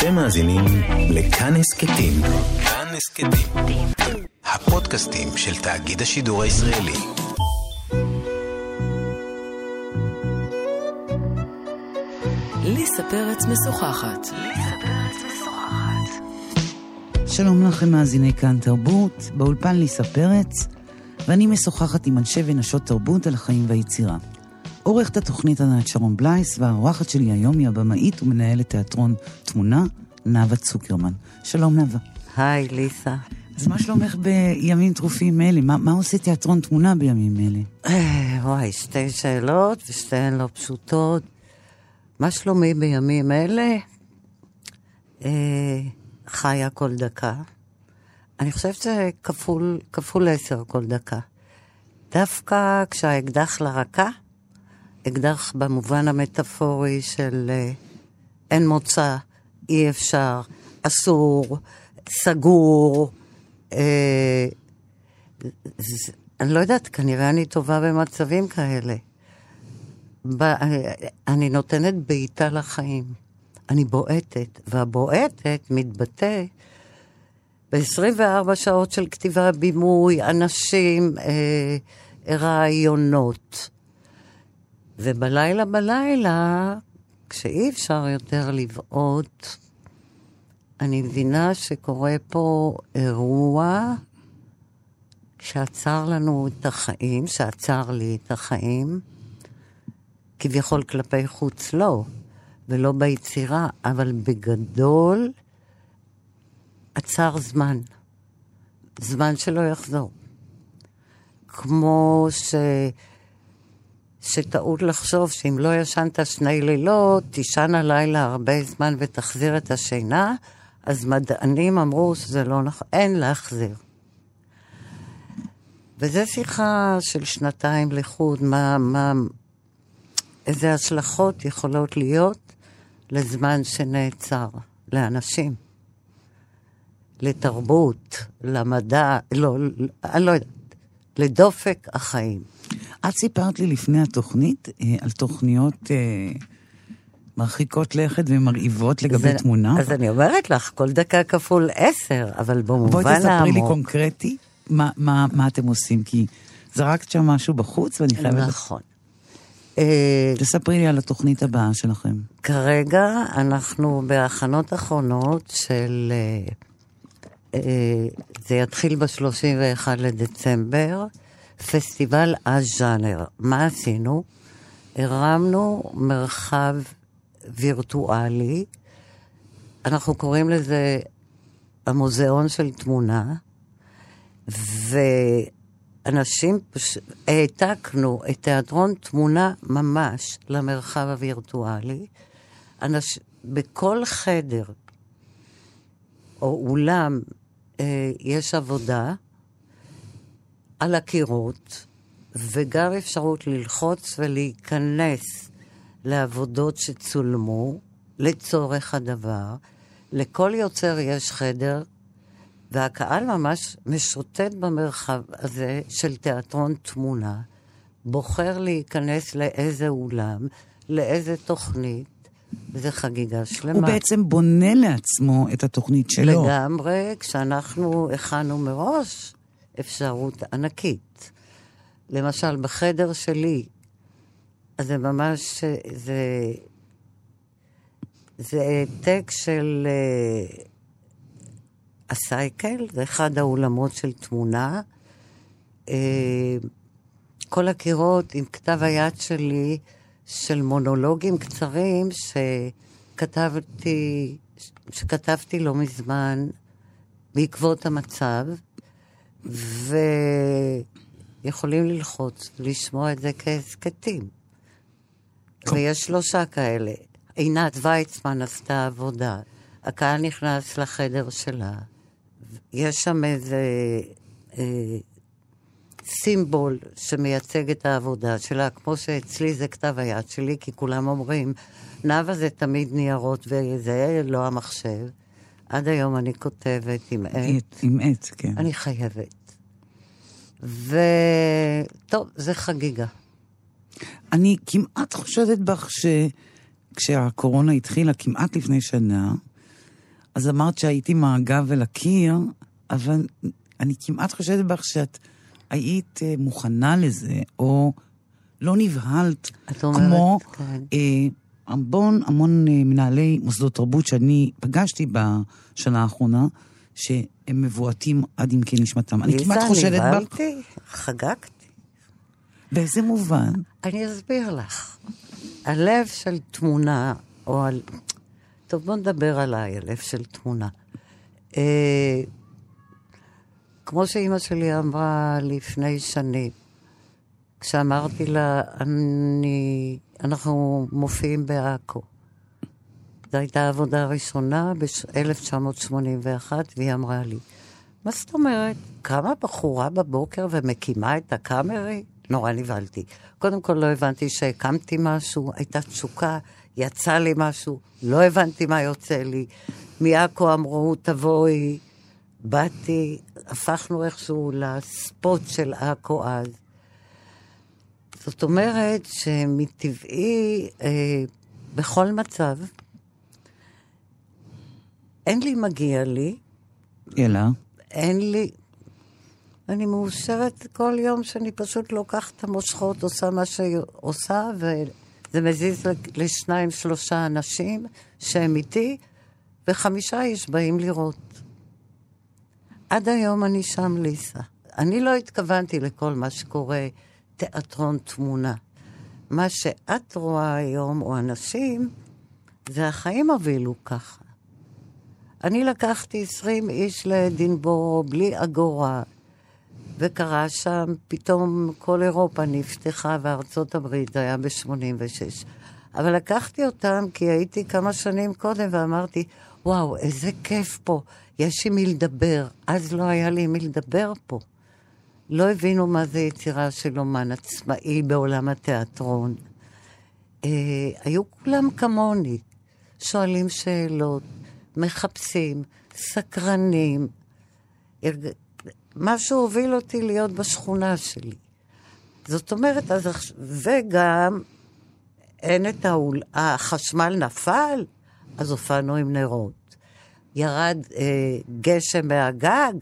אתם מאזינים לכאן הסכתים. כאן הסכתים. הפודקאסטים של תאגיד השידור הישראלי. ליסה פרץ משוחחת. שלום לכם מאזיני כאן תרבות, באולפן ליסה פרץ, ואני משוחחת עם אנשי ונשות תרבות על החיים והיצירה. עורכת התוכנית ענת שרון בלייס, והאורחת שלי היום היא הבמאית ומנהלת תיאטרון תמונה, נאוה צוקרמן. שלום נאוה. היי, ליסה. אז מה שלומך בימים טרופים אלה? מה, מה עושה תיאטרון תמונה בימים אלה? אה, וואי, שתי שאלות, ושתיהן לא פשוטות. מה שלומי בימים אלה? אה, חיה כל דקה. אני חושבת שכפול כפול עשר כל דקה. דווקא כשהאקדח לרקה, אקדח במובן המטאפורי של אה, אין מוצא, אי אפשר, אסור, סגור. אה, אני לא יודעת, כנראה אני טובה במצבים כאלה. ב, אה, אני נותנת בעיטה לחיים. אני בועטת, והבועטת מתבטא ב-24 שעות של כתיבה, בימוי, אנשים, אה, רעיונות. ובלילה בלילה, כשאי אפשר יותר לבעוט, אני מבינה שקורה פה אירוע שעצר לנו את החיים, שעצר לי את החיים, כביכול כלפי חוץ לא, ולא ביצירה, אבל בגדול עצר זמן. זמן שלא יחזור. כמו ש... שטעות לחשוב שאם לא ישנת שני לילות, תישן הלילה הרבה זמן ותחזיר את השינה, אז מדענים אמרו שזה לא נכון, אין להחזיר. וזו שיחה של שנתיים לחוד, מה, מה, איזה השלכות יכולות להיות לזמן שנעצר, לאנשים, לתרבות, למדע, לא, אני לא יודעת, לדופק החיים. את סיפרת לי לפני התוכנית אה, על תוכניות אה, מרחיקות לכת ומרהיבות לגבי זה- תמונה. אז אני אומרת לך, כל דקה כפול עשר, אבל בואי במובן תספרי לי העמוק. קונקרטי מה, מה, מה אתם עושים, כי זרקת שם משהו בחוץ ואני חייבת... נכון. אה, תספרי לי על התוכנית הבאה שלכם. כרגע אנחנו בהכנות אחרונות של... זה יתחיל ב-31 לדצמבר, פסטיבל הז'אנר. מה עשינו? הרמנו מרחב וירטואלי, אנחנו קוראים לזה המוזיאון של תמונה, ואנשים, פש... העתקנו את תיאטרון תמונה ממש למרחב הווירטואלי. אנש... בכל חדר או אולם אה, יש עבודה על הקירות, וגם אפשרות ללחוץ ולהיכנס לעבודות שצולמו לצורך הדבר. לכל יוצר יש חדר, והקהל ממש משוטט במרחב הזה של תיאטרון תמונה, בוחר להיכנס לאיזה אולם, לאיזה תוכנית, וזו חגיגה שלמה. הוא בעצם בונה לעצמו את התוכנית שלו. לגמרי, כשאנחנו הכנו מראש אפשרות ענקית. למשל, בחדר שלי, אז זה ממש, זה, זה העתק של uh, הסייקל, זה אחד האולמות של תמונה. Uh, כל הקירות עם כתב היד שלי של מונולוגים קצרים שכתבתי, שכתבתי לא מזמן בעקבות המצב, ויכולים ללחוץ ולשמוע את זה כהסכתים. ויש שלושה כאלה. עינת ויצמן עשתה עבודה, הקהל נכנס לחדר שלה, יש שם איזה אה, סימבול שמייצג את העבודה שלה, כמו שאצלי זה כתב היד שלי, כי כולם אומרים, נאוה זה תמיד ניירות וזה לא המחשב. עד היום אני כותבת עם עט. עם עט, כן. אני חייבת. וטוב, זה חגיגה. אני כמעט חושדת בך שכשהקורונה התחילה, כמעט לפני שנה, אז אמרת שהייתי עם הגב אל הקיר, אבל אני כמעט חושדת בך שאת היית אה, מוכנה לזה, או לא נבהלת, את אומרת, כמו כן. אה, המון המון אה, מנהלי מוסדות תרבות שאני פגשתי בשנה האחרונה, שהם מבועתים עד עמקי נשמתם. אני כמעט חושדת ליזה, בך. נבהלתי, חגגתי. באיזה מובן? אני אסביר לך. הלב של תמונה, או על... טוב, בוא נדבר עליי, הלב של תמונה. אה, כמו שאימא שלי אמרה לפני שנים, כשאמרתי לה, אני, אנחנו מופיעים בעכו. זו הייתה העבודה הראשונה ב-1981, והיא אמרה לי, מה זאת אומרת? קמה בחורה בבוקר ומקימה את הקאמרי? נורא נבהלתי. קודם כל לא הבנתי שהקמתי משהו, הייתה תשוקה, יצא לי משהו, לא הבנתי מה יוצא לי. מעכו אמרו, תבואי, באתי, הפכנו איכשהו לספוט של עכו אז. זאת אומרת שמטבעי, אה, בכל מצב, אין לי מגיע לי, אלא, אין לי... אני מאושרת כל יום שאני פשוט לוקחת את המושכות, עושה מה שהיא עושה, וזה מזיז לשניים, שלושה אנשים שהם איתי, וחמישה איש באים לראות. עד היום אני שם, ליסה. אני לא התכוונתי לכל מה שקורה, תיאטרון תמונה. מה שאת רואה היום, או אנשים, זה החיים הובילו ככה. אני לקחתי 20 איש לאדינבורו בלי אגורה, וקרה שם, פתאום כל אירופה נפתחה וארצות הברית, זה היה ב-86. אבל לקחתי אותם כי הייתי כמה שנים קודם ואמרתי, וואו, איזה כיף פה, יש עם מי לדבר. אז לא היה לי עם מי לדבר פה. לא הבינו מה זה יצירה של אומן עצמאי בעולם התיאטרון. אה, היו כולם כמוני, שואלים שאלות, מחפשים, סקרנים. הרג- משהו הוביל אותי להיות בשכונה שלי. זאת אומרת, אז, וגם אין את האול... החשמל נפל, אז הופענו עם נרות. ירד אה, גשם מהגג,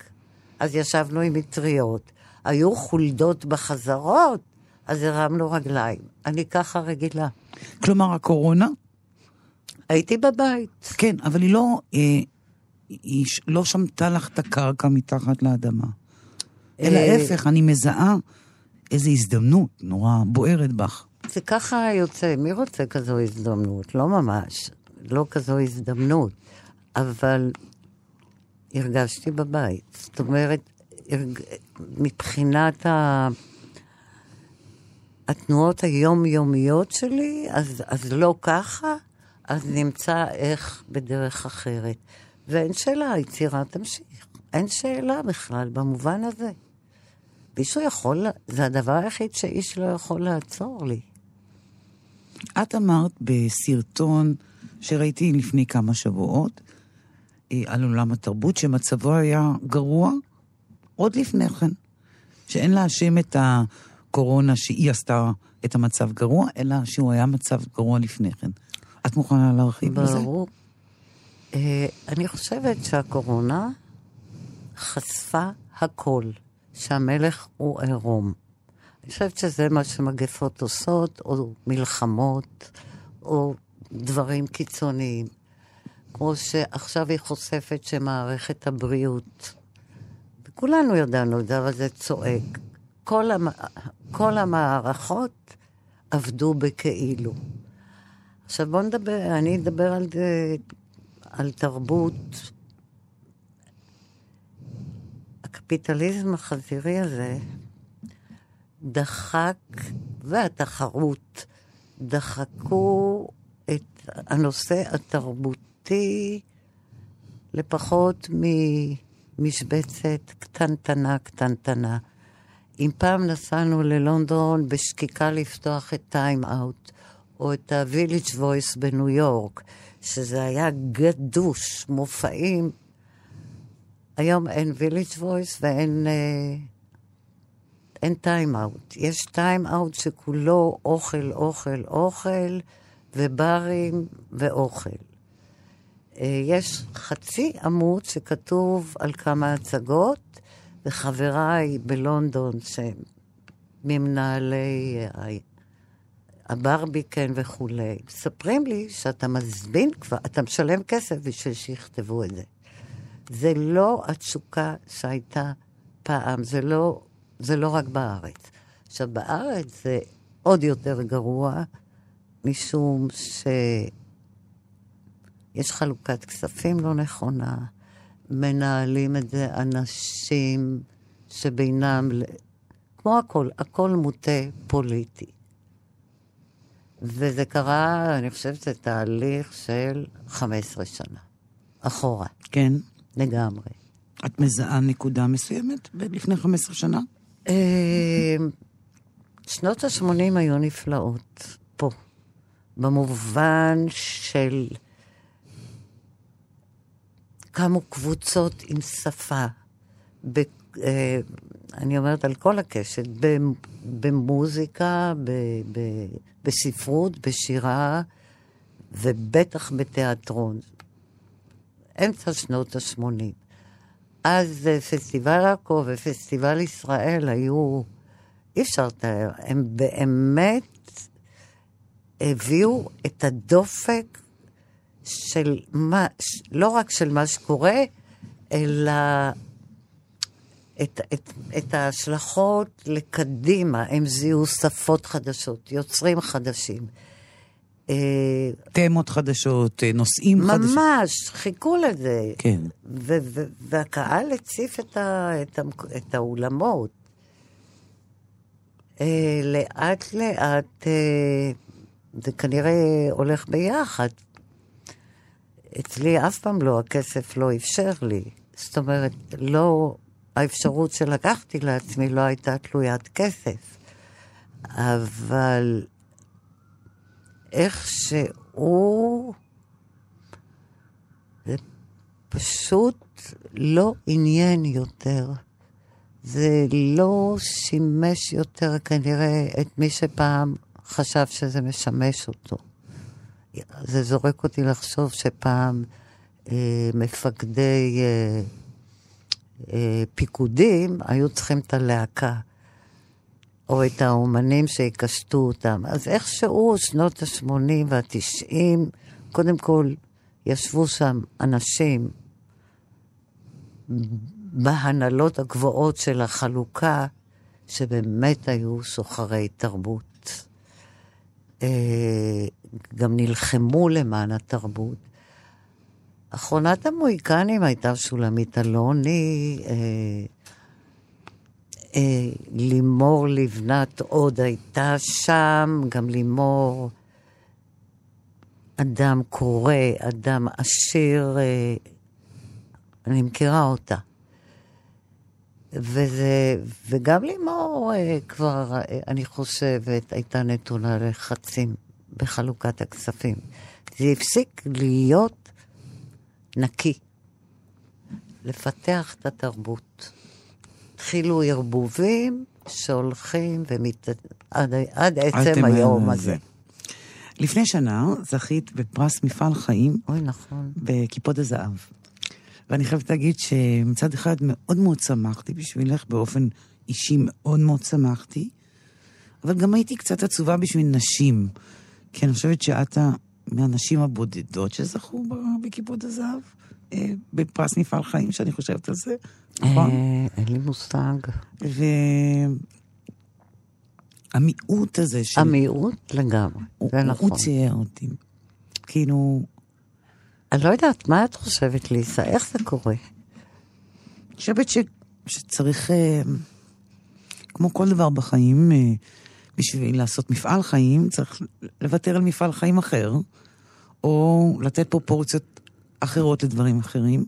אז ישבנו עם מטריות. היו חולדות בחזרות, אז הרמנו רגליים. אני ככה רגילה. כלומר, הקורונה, הייתי בבית. כן, אבל היא לא, אה, היא לא שמטה לך את הקרקע מתחת לאדמה. אלא אה, ההפך, אני מזהה איזו הזדמנות נורא בוערת בך. זה ככה יוצא, מי רוצה כזו הזדמנות? לא ממש, לא כזו הזדמנות, אבל הרגשתי בבית. זאת אומרת. מבחינת ה... התנועות היומיומיות שלי, אז, אז לא ככה, אז נמצא איך בדרך אחרת. ואין שאלה, היצירה תמשיך. אין שאלה בכלל במובן הזה. מישהו יכול, זה הדבר היחיד שאיש לא יכול לעצור לי. את אמרת בסרטון שראיתי לפני כמה שבועות אה, על עולם התרבות, שמצבו היה גרוע עוד לפני כן. שאין להאשים את הקורונה שהיא עשתה את המצב גרוע, אלא שהוא היה מצב גרוע לפני כן. את מוכנה להרחיב בזה? ברור. אה, אני חושבת שהקורונה חשפה הכל, שהמלך הוא עירום. אני חושבת שזה מה שמגפות עושות, או מלחמות, או דברים קיצוניים. כמו שעכשיו היא חושפת שמערכת הבריאות, וכולנו ידענו את זה, אבל זה צועק. כל, המ... כל המערכות עבדו בכאילו. עכשיו בואו נדבר, אני אדבר על, זה- על תרבות. הקפיטליזם החזירי הזה דחק, והתחרות דחקו את הנושא התרבותי לפחות ממשבצת קטנטנה קטנטנה. אם פעם נסענו ללונדון בשקיקה לפתוח את טיים אאוט, או את ה-Village Voice בניו יורק, שזה היה גדוש, מופעים. היום אין Village Voice ואין אה, אין טיים אאוט. יש טיים אאוט שכולו אוכל, אוכל, אוכל, וברים ואוכל. אה, יש חצי עמוד שכתוב על כמה הצגות, וחבריי בלונדון, שהם ממנהלי אה, הברביקן וכולי, מספרים לי שאתה מזמין כבר, אתה משלם כסף בשביל שיכתבו את זה. זה לא התשוקה שהייתה פעם, זה לא, זה לא רק בארץ. עכשיו, בארץ זה עוד יותר גרוע, משום שיש חלוקת כספים לא נכונה, מנהלים את זה אנשים שבינם, כמו הכל, הכל מוטה פוליטי. וזה קרה, אני חושבת שזה תהליך של 15 שנה, אחורה. כן. לגמרי. את מזהה נקודה מסוימת לפני 15 שנה? אה, שנות ה-80 היו נפלאות פה, במובן של קמו קבוצות עם שפה, ב, אה, אני אומרת על כל הקשת, במוזיקה, ב, ב, בספרות, בשירה, ובטח בתיאטרון. אמצע שנות ה-80. אז אה, פסטיבל עכו ופסטיבל ישראל היו, אי אפשר לתאר, הם באמת הביאו את הדופק של מה, לא רק של מה שקורה, אלא את, את, את ההשלכות לקדימה. הם זיהו שפות חדשות, יוצרים חדשים. אה, תמות חדשות, אה, נושאים ממש, חדשים. ממש, חיכו לזה. כן. והקהל הציף את, ה- את, ה- את האולמות. אה, לאט לאט, זה כנראה הולך ביחד. אצלי אף פעם לא, הכסף לא אפשר לי. זאת אומרת, לא, האפשרות שלקחתי לעצמי לא הייתה תלוית כסף. אבל איכשהו... זה פשוט לא עניין יותר. זה לא שימש יותר כנראה את מי שפעם חשב שזה משמש אותו. זה זורק אותי לחשוב שפעם אה, מפקדי אה, אה, פיקודים היו צריכים את הלהקה. או את האומנים שיקשטו אותם. אז איכשהו שנות ה-80 וה-90, קודם כל ישבו שם אנשים בהנהלות הגבוהות של החלוקה, שבאמת היו סוחרי תרבות. אה, גם נלחמו למען התרבות. אחרונת המוהיקנים הייתה שולמית אלוני, אה, אה, לימור לבנת עוד הייתה שם, גם לימור, אדם קורא, אדם עשיר, אה, אני מכירה אותה. וזה, וגם לימור אה, כבר, אה, אני חושבת, הייתה נתונה לחצים בחלוקת הכספים. זה הפסיק להיות נקי, לפתח את התרבות. התחילו ערבובים שהולכים ומת... עד, עד עצם היום הזה. לפני שנה זכית בפרס מפעל חיים. אוי, נכון. בכיפות הזהב. ואני חייבת להגיד שמצד אחד מאוד מאוד שמחתי בשבילך, באופן אישי מאוד מאוד שמחתי, אבל גם הייתי קצת עצובה בשביל נשים, כי אני חושבת שאת מהנשים הבודדות שזכו בכיפות הזהב. אה, בפרס מפעל חיים, שאני חושבת על זה, נכון? אה, אין לי מושג. והמיעוט הזה של... המיעוט לגמרי, זה נכון. הוא צייר אותי. כאילו... אני לא יודעת, מה את חושבת, ליסה? איך זה קורה? אני חושבת ש... שצריך, אה, כמו כל דבר בחיים, בשביל לעשות מפעל חיים, צריך לוותר על מפעל חיים אחר, או לתת פרופורציות אחרות לדברים אחרים,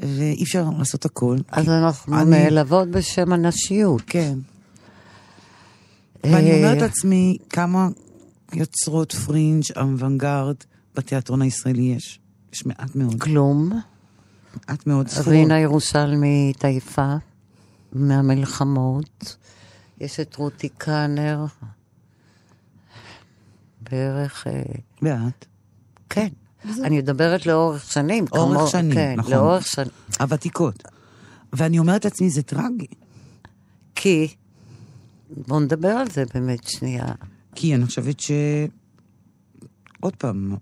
ואי אפשר לעשות הכל. אז אנחנו אני... נעלבות בשם הנשיות. כן. ואני אומרת לעצמי, כמה יוצרות פרינג' אוונגרד בתיאטרון הישראלי יש? יש מעט מאוד. כלום. מעט מאוד ספורות. רינה ירושלמי טייפה מהמלחמות. יש את רותי קאנר. בערך... ואת? כן. אני מדברת לאורך שנים. אורך כמו, שנים, כן, נכון. לאורך שנים. הוותיקות. ואני אומרת לעצמי, זה טרגי. כי, בואו נדבר על זה באמת שנייה. כי אני חושבת ש... עוד פעם,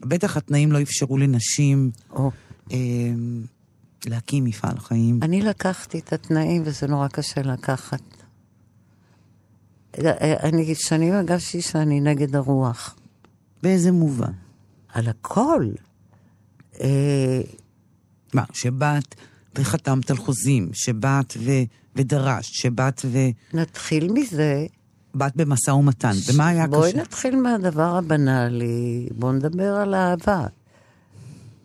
בטח התנאים לא אפשרו לנשים או, אה, להקים מפעל חיים. אני לקחתי את התנאים וזה נורא קשה לקחת. אני שנים הרגשתי שאני נגד הרוח. באיזה מובן? על הכל. אה, מה, שבאת וחתמת על חוזים, שבאת ו... ודרשת, שבאת נתחיל מזה. ובאת במשא ומתן. ומה היה בואי קשה? נתחיל מהדבר הבנאלי, בואו נדבר על אהבה.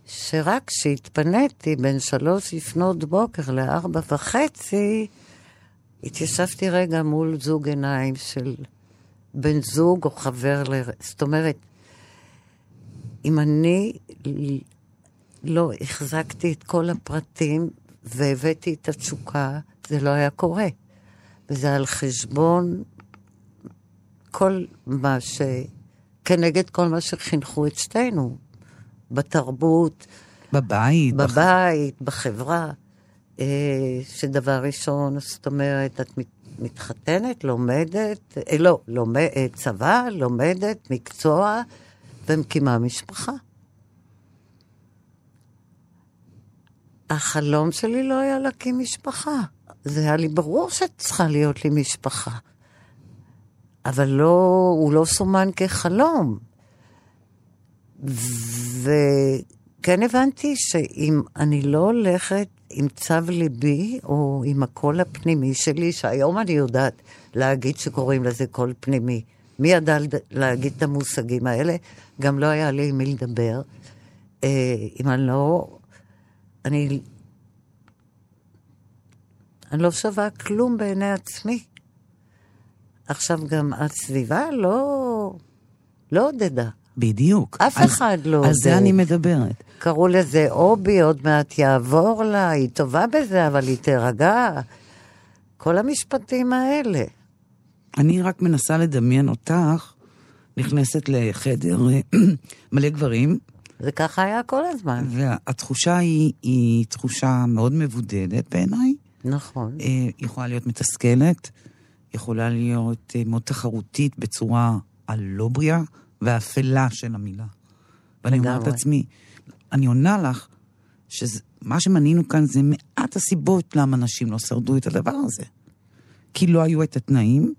שרק כשהתפניתי בין שלוש לפנות בוקר לארבע וחצי, התיישבתי רגע מול זוג עיניים של בן זוג או חבר ל... זאת אומרת, אם אני לא החזקתי את כל הפרטים והבאתי את התשוקה, זה לא היה קורה. וזה על חשבון כל מה ש... כנגד כל מה שחינכו שתינו, בתרבות, בבית? בח- בבית, בחברה. אה, שדבר ראשון, זאת אומרת, את מת- מתחתנת, לומדת, אה, לא, לומד, אה, צבא, לומדת, מקצוע, ומקימה משפחה. החלום שלי לא היה להקים משפחה. זה היה לי ברור שצריכה להיות לי משפחה. אבל לא, הוא לא סומן כחלום. וכן הבנתי שאם אני לא הולכת עם צו ליבי, או עם הקול הפנימי שלי, שהיום אני יודעת להגיד שקוראים לזה קול פנימי. מי ידע להגיד את המושגים האלה? גם לא היה לי עם מי לדבר. אה, אם אני לא... אני... אני לא שווה כלום בעיני עצמי. עכשיו גם הסביבה לא... לא עודדה. בדיוק. אף אז- אחד לא על זה עודד. אני מדברת. קראו לזה הובי, עוד מעט יעבור לה, היא טובה בזה, אבל היא תירגע. כל המשפטים האלה. אני רק מנסה לדמיין אותך נכנסת לחדר אה, מלא גברים, זה ככה היה כל הזמן. והתחושה היא, היא תחושה מאוד מבודדת בעיניי. נכון. אה, יכולה להיות מתסכלת, יכולה להיות אה, מאוד תחרותית בצורה הלא בריאה והאפלה של המילה. ואני אומרת. לעצמי, אני עונה לך שמה שמנינו כאן זה מעט הסיבות למה נשים לא שרדו את הדבר הזה. כי לא היו את התנאים,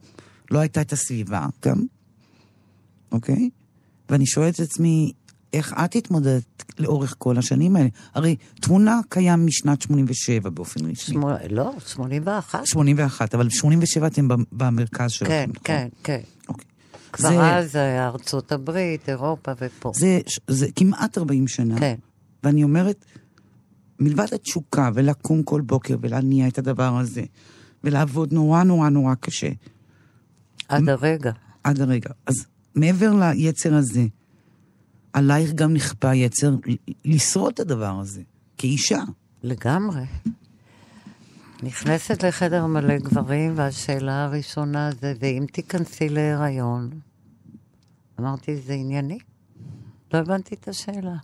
לא הייתה את הסביבה גם, אוקיי? ואני שואלת את עצמי, איך את התמודדת לאורך כל השנים האלה? הרי תמונה קיים משנת 87 באופן רשמי. שמו... לא, 81. 81, אבל 87 אתם במרכז שלכם, כן, נכון? כן, כן. אוקיי. כבר זה- אז היה ארצות הברית, אירופה ופה. זה, זה כמעט 40 שנה. כן. ואני אומרת, מלבד התשוקה ולקום כל בוקר ולהניע את הדבר הזה, ולעבוד נורא נורא נורא קשה, עד הרגע. עד הרגע. אז מעבר ליצר הזה, עלייך גם נכפה יצר לשרוד את הדבר הזה, כאישה. לגמרי. נכנסת לחדר מלא גברים, והשאלה הראשונה זה, ואם תיכנסי להיריון? אמרתי, זה ענייני? לא הבנתי את השאלה.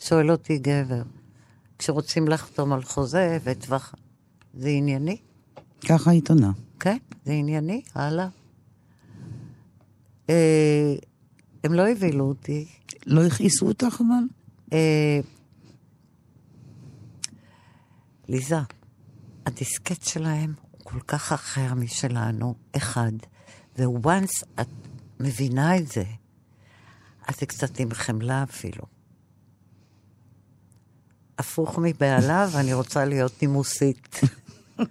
שואל אותי גבר, כשרוצים לחתום על חוזה וטווח, זה ענייני? ככה עונה. כן, זה ענייני, הלאה. אה, הם לא הבהילו אותי. לא הכעיסו אותך אבל? אה, ליזה, הדיסקט שלהם הוא כל כך אחר משלנו, אחד. וואנס את מבינה את זה, אז זה קצת עם חמלה אפילו. הפוך מבעלה, ואני רוצה להיות נימוסית.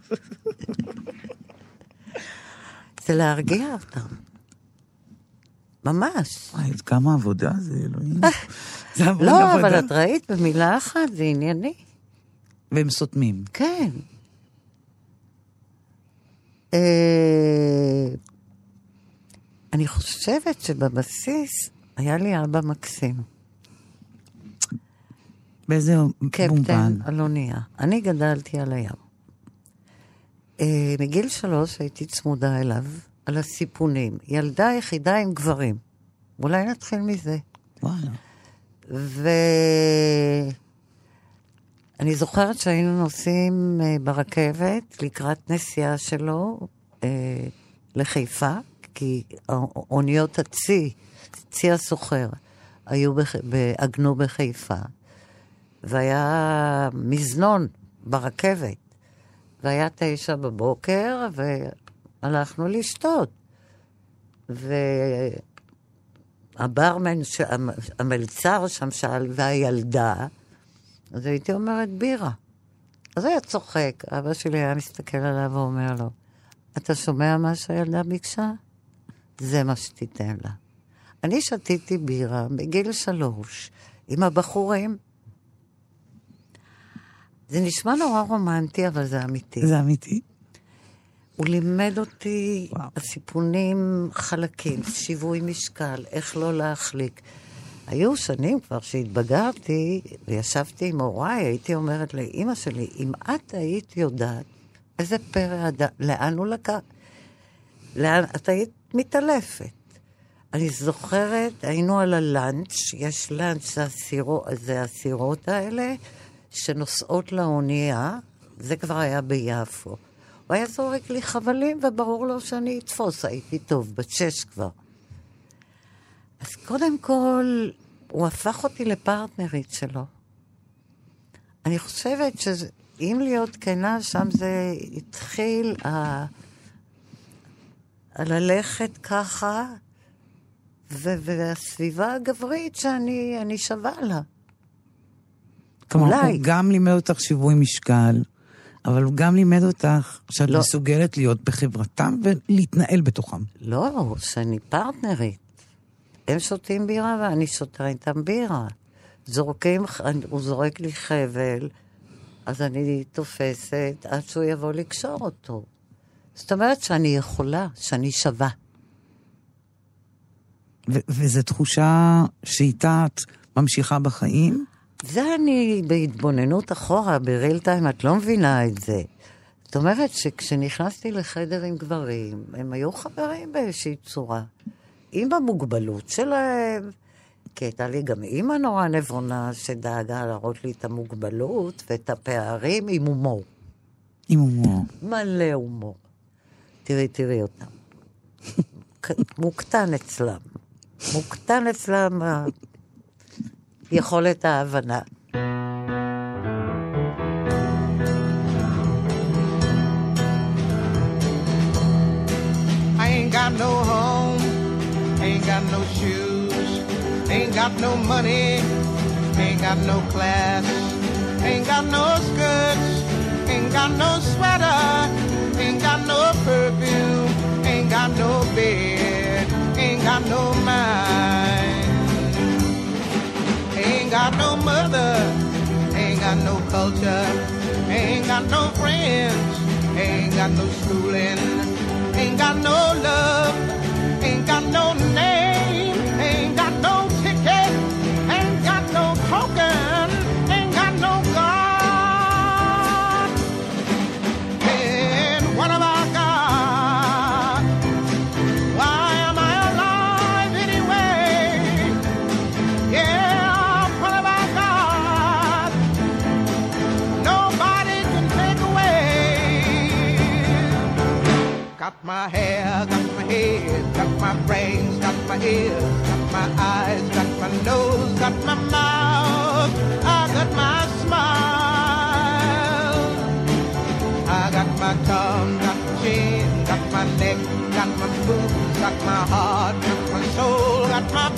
זה להרגיע אותם. ממש. וואי, כמה עבודה זה, אלוהים. זה המון לא, עבודה. אבל את ראית, במילה אחת זה ענייני. והם סותמים. כן. אה, אני חושבת שבבסיס היה לי אבא מקסים. באיזה קפטן מובן? על אונייה. אני גדלתי על הים. אה, מגיל שלוש הייתי צמודה אליו, על הסיפונים. ילדה יחידה עם גברים. אולי נתחיל מזה. וואלה. ואני זוכרת שהיינו נוסעים אה, ברכבת לקראת נסיעה שלו אה, לחיפה, כי אוניות הצי, צי הסוחר, היו, בח... עגנו בחיפה, והיה מזנון ברכבת, והיה תשע בבוקר, והלכנו לשתות. והברמן, המלצר שם שאל, והילדה, אז הייתי אומרת בירה. אז היה צוחק, אבא שלי היה מסתכל עליו ואומר לו, אתה שומע מה שהילדה ביקשה? זה מה שתיתן לה. אני שתיתי בירה בגיל שלוש עם הבחורים. זה נשמע נורא רומנטי, אבל זה אמיתי. זה אמיתי? הוא לימד אותי וואו. הסיפונים חלקים, שיווי משקל, איך לא להחליק. היו שנים כבר שהתבגרתי וישבתי עם הוריי, הייתי אומרת לאימא שלי, אם את היית יודעת איזה פרא אדם, לאן הוא לקח? לאן, את היית מתעלפת. אני זוכרת, היינו על הלאנץ', יש לאנץ', זה, הסירו, זה הסירות האלה, שנוסעות לאונייה, זה כבר היה ביפו. הוא היה זורק לי חבלים, וברור לו שאני אתפוס, הייתי טוב, בת שש כבר. אז קודם כל, הוא הפך אותי לפרטנרית שלו. אני חושבת שאם להיות כנה, שם זה התחיל ה... ללכת ככה, ו- והסביבה הגברית שאני שווה לה. כלומר, הוא גם לימד אותך שיווי משקל, אבל הוא גם לימד אותך שאת לא. מסוגלת להיות בחברתם ולהתנהל בתוכם. לא, שאני פרטנרית. הם שותים בירה ואני שותה איתם בירה. זורקים, הוא זורק לי חבל, אז אני תופסת עד שהוא יבוא לקשור אותו. זאת אומרת שאני יכולה, שאני שווה. וזו תחושה שאיתה את ממשיכה בחיים? זה אני בהתבוננות אחורה, בריל טיים, את לא מבינה את זה. זאת אומרת שכשנכנסתי לחדר עם גברים, הם היו חברים באיזושהי צורה. עם המוגבלות שלהם, כי הייתה לי גם אימא נורא נבונה שדאגה להראות לי את המוגבלות ואת הפערים עם הומור. עם הומור. מלא הומור. תראי, תראי אותם. מוקטן אצלם. מוקטן אצלם יכולת ההבנה. got no home, ain't got no shoes, ain't got no money, ain't got no class, ain't got no skirts, ain't got no sweater, ain't got no perfume, ain't got no bed, ain't got no culture, ain't got no friends, ain't got no schooling, ain't got no love, my hair, got my head, got my brains, got my ears, got my eyes, got my nose, got my mouth, I got my smile. I got my tongue, got my chin, got my neck, got my boobs, got my heart, got my soul, got my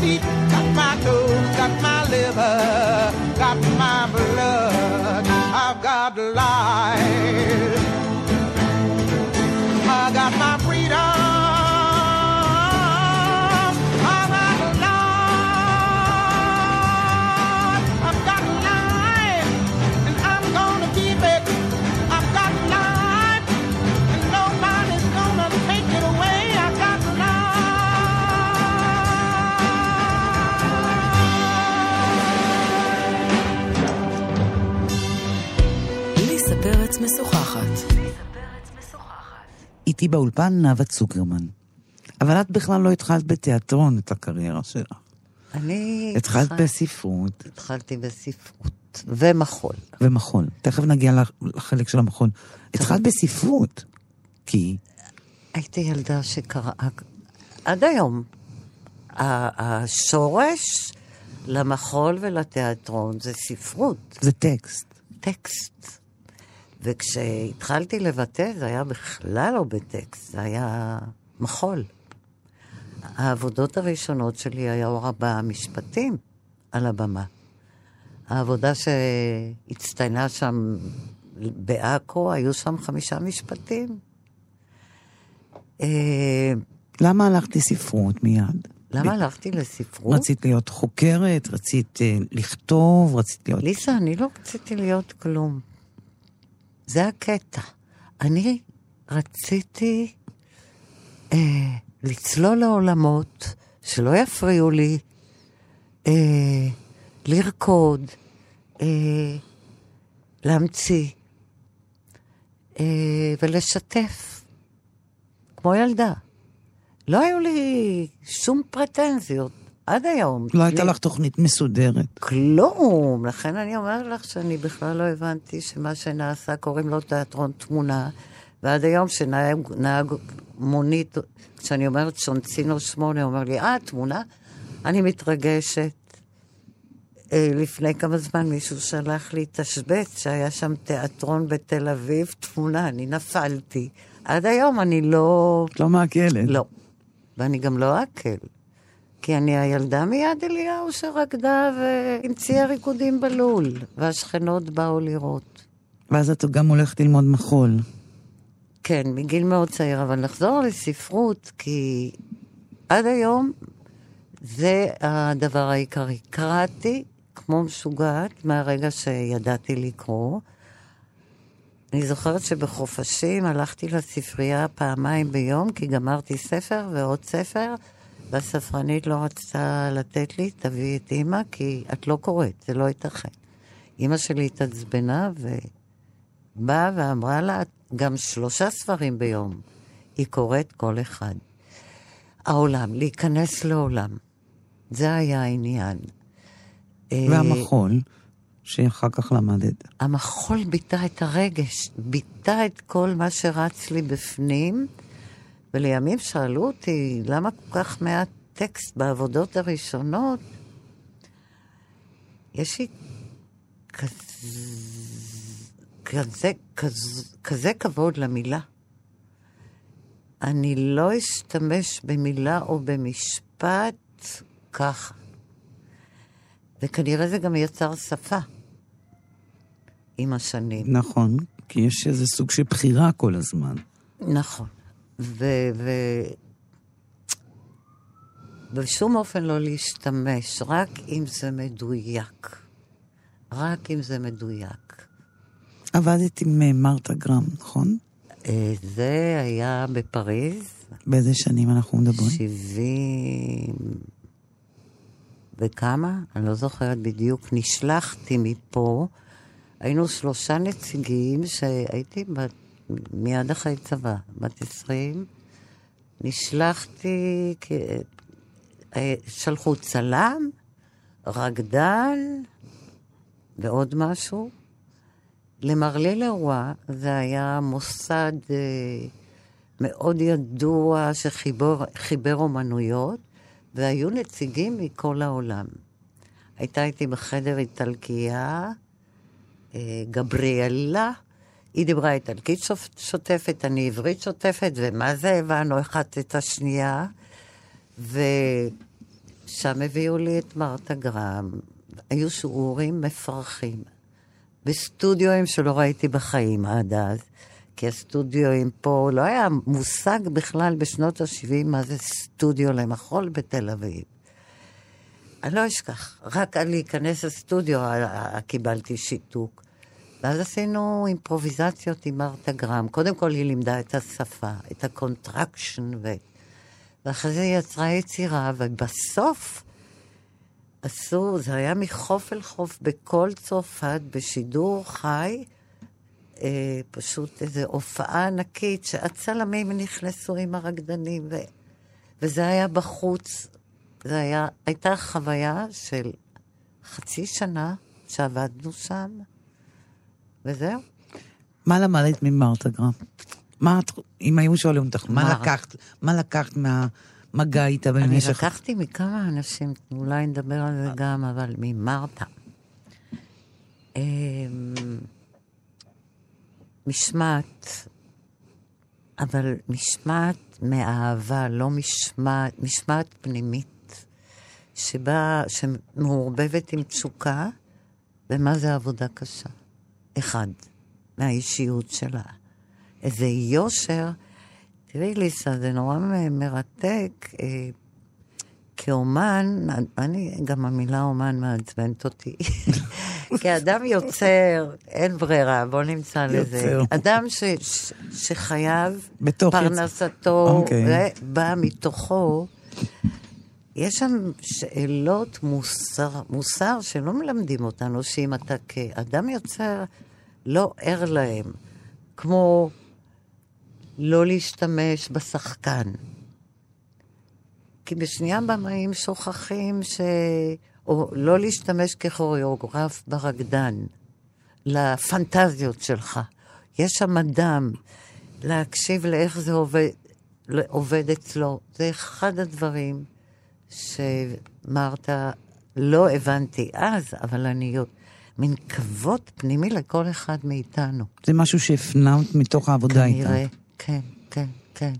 feet, got my toes, got my liver, got my blood. I've got life. פרץ משוחחת. איתי באולפן נאוה צוקרמן. אבל את בכלל לא התחלת בתיאטרון את הקריירה שלך. אני... התחלת התחל... בספרות. התחלתי בספרות. ומחול. ומחול. תכף נגיע לחלק של המחול. התחלת בספרות, כי... הייתי ילדה שקראה... עד היום. השורש למחול ולתיאטרון זה ספרות. זה טקסט. טקסט. וכשהתחלתי לבטא זה היה בכלל לא בטקסט, זה היה מחול. העבודות הראשונות שלי היו ארבעה משפטים על הבמה. העבודה שהצטיינה שם בעכו, היו שם חמישה משפטים. אה, למה הלכת לספרות מיד? למה הלכתי לספרות? רצית להיות חוקרת, רצית אה, לכתוב, רצית להיות... ליסה, אני לא רציתי להיות כלום. זה הקטע. אני רציתי אה, לצלול לעולמות שלא יפריעו לי, אה, לרקוד, אה, להמציא אה, ולשתף, כמו ילדה. לא היו לי שום פרטנזיות עד היום. לא הייתה לי- לך תוכנית מסודרת. כלום. לכן אני אומרת לך שאני בכלל לא הבנתי שמה שנעשה, קוראים לו תיאטרון תמונה, ועד היום שנהג נהג מונית, כשאני אומרת שונצינו שמונה, אומר לי, אה, תמונה? אני מתרגשת. אה, לפני כמה זמן מישהו שלח לי תשבץ שהיה שם תיאטרון בתל אביב, תמונה, אני נפלתי. עד היום אני לא... את לא מעכלת. לא. ואני גם לא אעכל. כי אני הילדה מיד אליהו שרקדה והמציאה ריקודים בלול, והשכנות באו לראות. ואז את גם הולכת ללמוד מחול. כן, מגיל מאוד צעיר, אבל נחזור לספרות, כי עד היום זה הדבר העיקרי. קראתי כמו משוגעת מהרגע שידעתי לקרוא. אני זוכרת שבחופשים הלכתי לספרייה פעמיים ביום, כי גמרתי ספר ועוד ספר, והספרנית לא רצתה לתת לי, תביאי את אימא, כי את לא קוראת, זה לא ייתכן. אימא שלי התעצבנה ובאה ואמרה לה, גם שלושה ספרים ביום. היא קוראת כל אחד. העולם, להיכנס לעולם. זה היה העניין. אה, והמחול, שאחר כך למדת. המחול ביטא את הרגש, ביטא את כל מה שרץ לי בפנים, ולימים שאלו אותי, למה כל כך מעט טקסט בעבודות הראשונות? יש לי כזה, כזה, כזה, כזה כבוד למילה. אני לא אשתמש במילה או במשפט ככה. וכנראה זה גם יצר שפה עם השנים. נכון, כי יש איזה סוג של בחירה כל הזמן. נכון. ו... ו... בשום אופן לא להשתמש, רק אם זה מדויק. רק אם זה מדויק. עבדת עם אה, מרתה גרם, נכון? אה, זה היה בפריז, באיזה שנים אנחנו מדברים? שבעים וכמה? אני לא זוכרת בדיוק. נשלחתי מפה, היינו שלושה נציגים שהייתי בת, מיד אחרי צבא, בת עשרים. נשלחתי, כ... אה, שלחו צלם, רקדן ועוד משהו. למרלי לרואה זה היה מוסד אה, מאוד ידוע שחיבר חיבר אומנויות, והיו נציגים מכל העולם. הייתה איתי בחדר איטלקייה, אה, גבריאלה, היא דיברה איטלקית שוט- שוטפת, אני עברית שוטפת, ומה זה הבנו אחת את השנייה. ושם הביאו לי את מרתה גרם. היו שיעורים מפרכים. בסטודיואים שלא ראיתי בחיים עד אז, כי הסטודיואים פה, לא היה מושג בכלל בשנות ה-70 מה זה סטודיו למחול בתל אביב. אני לא אשכח, רק על להיכנס לסטודיו קיבלתי שיתוק. ואז עשינו אימפרוביזציות עם מרתה גרהם. קודם כל היא לימדה את השפה, את ה contraction, ו... ואחרי זה היא יצרה יצירה, ובסוף עשו, זה היה מחוף אל חוף בכל צרפת, בשידור חי, אה, פשוט איזו הופעה ענקית שהצלמים נכנסו עם הרקדנים, ו... וזה היה בחוץ. זה היה, הייתה חוויה של חצי שנה שעבדנו שם, וזהו. מה למדת ממרתה גרם? מה את, אם היו שואלים אותך, מה? לקחת, מה לקחת מהמגע איתה אני במשך... לקחתי מכמה אנשים, אולי נדבר על זה גם, אבל ממרתה. אמ, משמעת, אבל משמעת מאהבה, לא משמעת, משמעת פנימית, שבה, שמעורבבת עם תשוקה, ומה זה עבודה קשה? אחד, מהאישיות שלה. איזה יושר. תראי, ליסה, זה נורא מרתק. אה, כאומן, אני, גם המילה אומן מעצבנת אותי. כאדם יוצר, אין ברירה, בוא נמצא לזה. יוצר. אדם ש, ש, שחייב, פרנסתו, אוקיי. בא מתוכו, יש שם שאלות מוסר, מוסר שלא מלמדים אותנו, שאם אתה כאדם יוצר לא ער להם, כמו לא להשתמש בשחקן. כי בשנייה במאים שוכחים ש... או לא להשתמש ככוריאוגרף ברקדן, לפנטזיות שלך. יש שם אדם, להקשיב לאיך זה עובד, עובד אצלו. זה אחד הדברים שמרתה, לא הבנתי אז, אבל אני... מין כבוד פנימי לכל אחד מאיתנו. זה משהו שהפנמת מתוך העבודה איתה. כנראה, כן, כן, כן.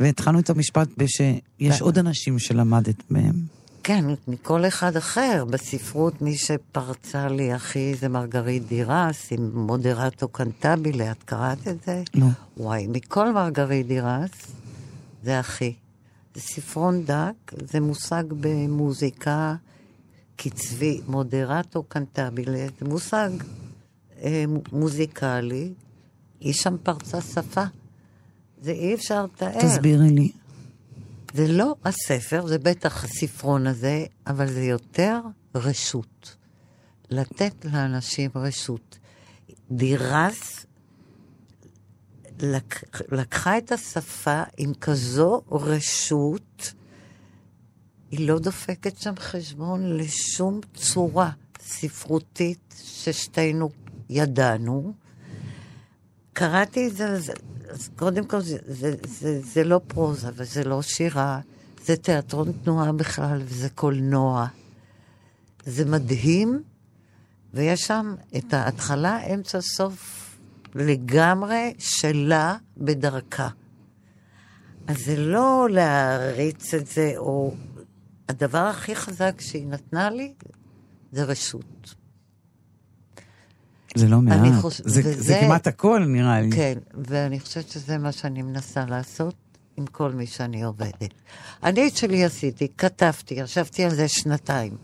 והתחלנו את המשפט בשיש כן. עוד אנשים שלמדת מהם. כן, מכל אחד אחר. בספרות, מי שפרצה לי הכי זה מרגרית דירס, עם מודרטו קנטבילה, את קראת את זה? לא. וואי, מכל מרגרית דירס, זה הכי. זה ספרון דק, זה מושג במוזיקה קצבי, מודרטו קנטבילה, זה מושג אה, מוזיקלי. היא שם פרצה שפה. זה אי אפשר לתאר. תסבירי לי. זה לא הספר, זה בטח הספרון הזה, אבל זה יותר רשות. לתת לאנשים רשות. דירס לק... לקחה את השפה עם כזו רשות, היא לא דופקת שם חשבון לשום צורה ספרותית ששתינו ידענו. קראתי את זה, אז, אז קודם כל זה, זה, זה, זה לא פרוזה וזה לא שירה, זה תיאטרון תנועה בכלל וזה קולנוע. זה מדהים, ויש שם את ההתחלה, אמצע, סוף לגמרי שלה בדרכה. אז זה לא להריץ את זה, או... הדבר הכי חזק שהיא נתנה לי זה רשות. זה לא מעט. חוש- זה, וזה- זה כמעט הכל, נראה לי. כן, ואני חושבת שזה מה שאני מנסה לעשות עם כל מי שאני עובדת. אני את שלי עשיתי, כתבתי, ישבתי על זה שנתיים.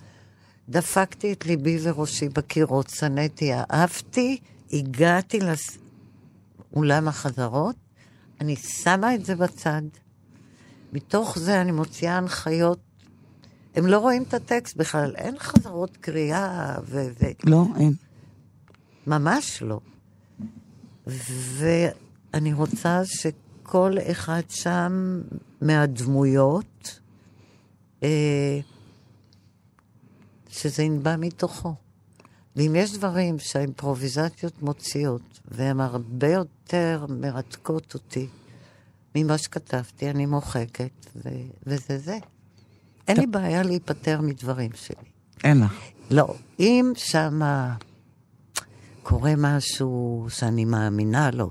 דפקתי את ליבי וראשי בקירות, שנאתי, אהבתי, הגעתי לאולם החזרות, אני שמה את זה בצד. מתוך זה אני מוציאה הנחיות. הם לא רואים את הטקסט בכלל, אין חזרות קריאה ו... ו- לא, אין. ממש לא. ואני רוצה שכל אחד שם מהדמויות, אה, שזה ינבע מתוכו. ואם יש דברים שהאימפרוביזציות מוציאות, והן הרבה יותר מרתקות אותי ממה שכתבתי, אני מוחקת, ו- וזה זה. אין לי בעיה להיפטר מדברים שלי. אין לך. לא, אם שמה קורה משהו שאני מאמינה לו,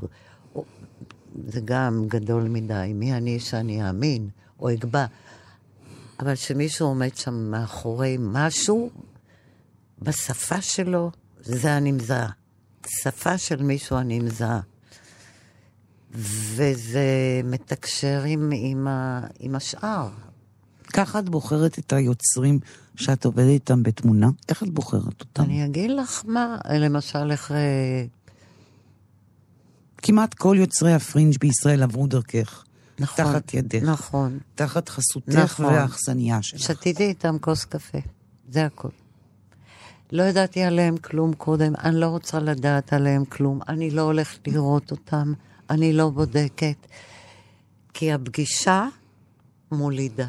זה גם גדול מדי, מי אני שאני אאמין או אקבע, אבל שמישהו עומד שם מאחורי משהו, בשפה שלו, זה אני מזהה. שפה של מישהו אני מזהה. וזה מתקשר עם, עם, ה, עם השאר. ככה את בוחרת את היוצרים שאת עובדת איתם בתמונה? איך את בוחרת אותם? אני אגיד לך מה, למשל, איך... אה, כמעט כל יוצרי הפרינג' בישראל עברו דרכך. נכון. תחת ידך. נכון. תחת חסותך נכון. והאכסניה שלך. שתיתי איתם כוס קפה, זה הכל. לא ידעתי עליהם כלום קודם, אני לא רוצה לדעת עליהם כלום, אני לא הולכת לראות אותם, אני לא בודקת, כי הפגישה מולידה.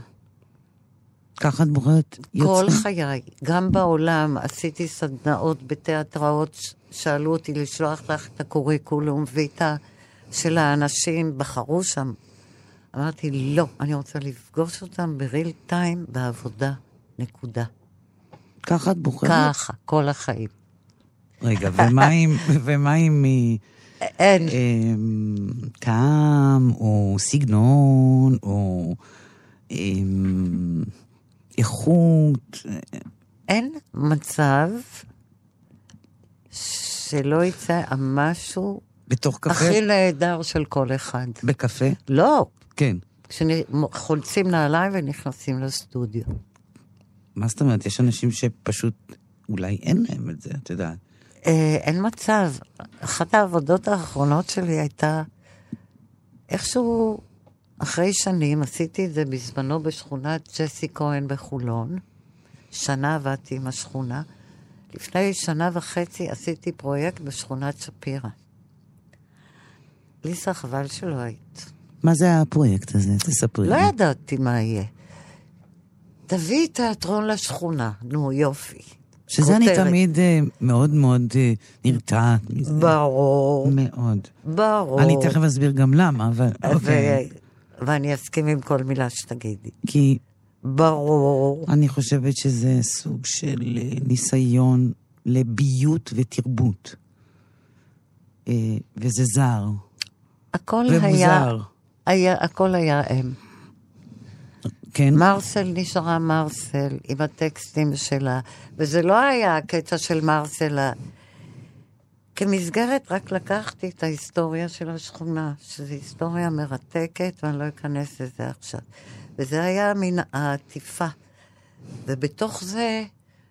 ככה את בוחרת כל יוצרים? חיי, גם בעולם, עשיתי סדנאות בתיאטראות, שאלו אותי לשלוח לך את הקוריקולום ויטה של האנשים, בחרו שם. אמרתי, לא, אני רוצה לפגוש אותם בריל טיים בעבודה, נקודה. ככה את בוחרת? ככה, כל החיים. רגע, ומה ומה עם אה, אין, אמ, טעם, או סגנון, או אמ, איכות? אין מצב שלא יצא המשהו בתוך קפה? הכי נהדר של כל אחד. בקפה? לא, כן. כשחולצים נעליים ונכנסים לסטודיו. מה זאת אומרת? יש אנשים שפשוט, אולי אין להם את זה, את יודעת. אה, אין מצב. אחת העבודות האחרונות שלי הייתה, איכשהו, אחרי שנים, עשיתי את זה בזמנו בשכונת ג'סי כהן בחולון. שנה עבדתי עם השכונה. לפני שנה וחצי עשיתי פרויקט בשכונת שפירא. ליסה, חבל שלא היית. מה זה הפרויקט הזה? תספרי לא. ידעתי מה יהיה. תביאי תיאטרון לשכונה, נו יופי. שזה אני כותרת. תמיד אה, מאוד מאוד אה, נרתעת מזה. ברור, מאוד. ברור. אני תכף אסביר גם למה, אבל אוקיי. ואני אסכים עם כל מילה שתגידי. כי ברור. אני חושבת שזה סוג של אה, ניסיון לביות ותרבות. אה, וזה זר. הכל היה, ומוזר. היה, הכל היה אם. כן? מרסל נשארה מרסל עם הטקסטים שלה, וזה לא היה הקטע של מרסל. כמסגרת רק לקחתי את ההיסטוריה של השכונה, שזו היסטוריה מרתקת, ואני לא אכנס לזה עכשיו. וזה היה מן העטיפה. ובתוך זה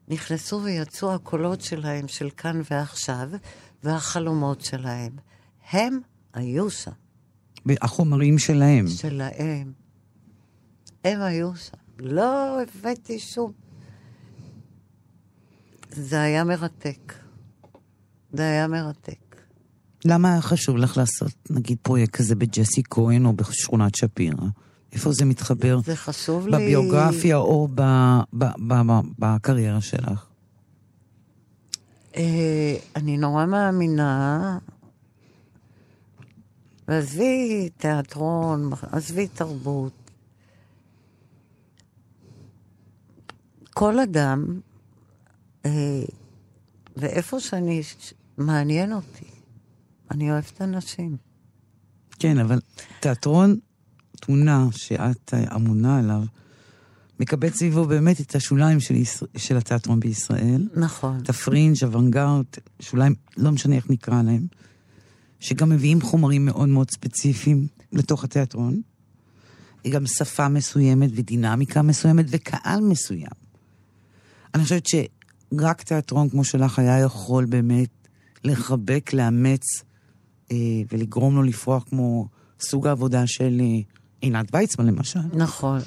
נכנסו ויצאו הקולות שלהם, של כאן ועכשיו, והחלומות שלהם. הם היו שם, החומרים שלהם. שלהם. הם היו שם. לא הבאתי שום... זה היה מרתק. זה היה מרתק. למה היה חשוב לך לעשות, נגיד, פרויקט כזה בג'סי כהן או בשכונת שפירא? איפה זה מתחבר? זה חשוב לי... בביוגרפיה או ב, ב, ב, ב, בקריירה שלך? אה, אני נורא מאמינה, ועזבי תיאטרון, עזבי תרבות. כל אדם, אה, ואיפה שאני, מעניין אותי. אני אוהבת אנשים. כן, אבל תיאטרון תמונה שאת אה, אמונה עליו, מקבץ סביבו באמת את השוליים של, ישראל, של התיאטרון בישראל. נכון. את הפרינג', אוונגרד, שוליים, לא משנה איך נקרא להם, שגם מביאים חומרים מאוד מאוד ספציפיים לתוך התיאטרון. גם שפה מסוימת ודינמיקה מסוימת וקהל מסוים. אני חושבת שרק תיאטרון כמו שלך היה יכול באמת לחבק, לאמץ אה, ולגרום לו לפרוח כמו סוג העבודה של אה, עינת ויצמן למשל. נכון.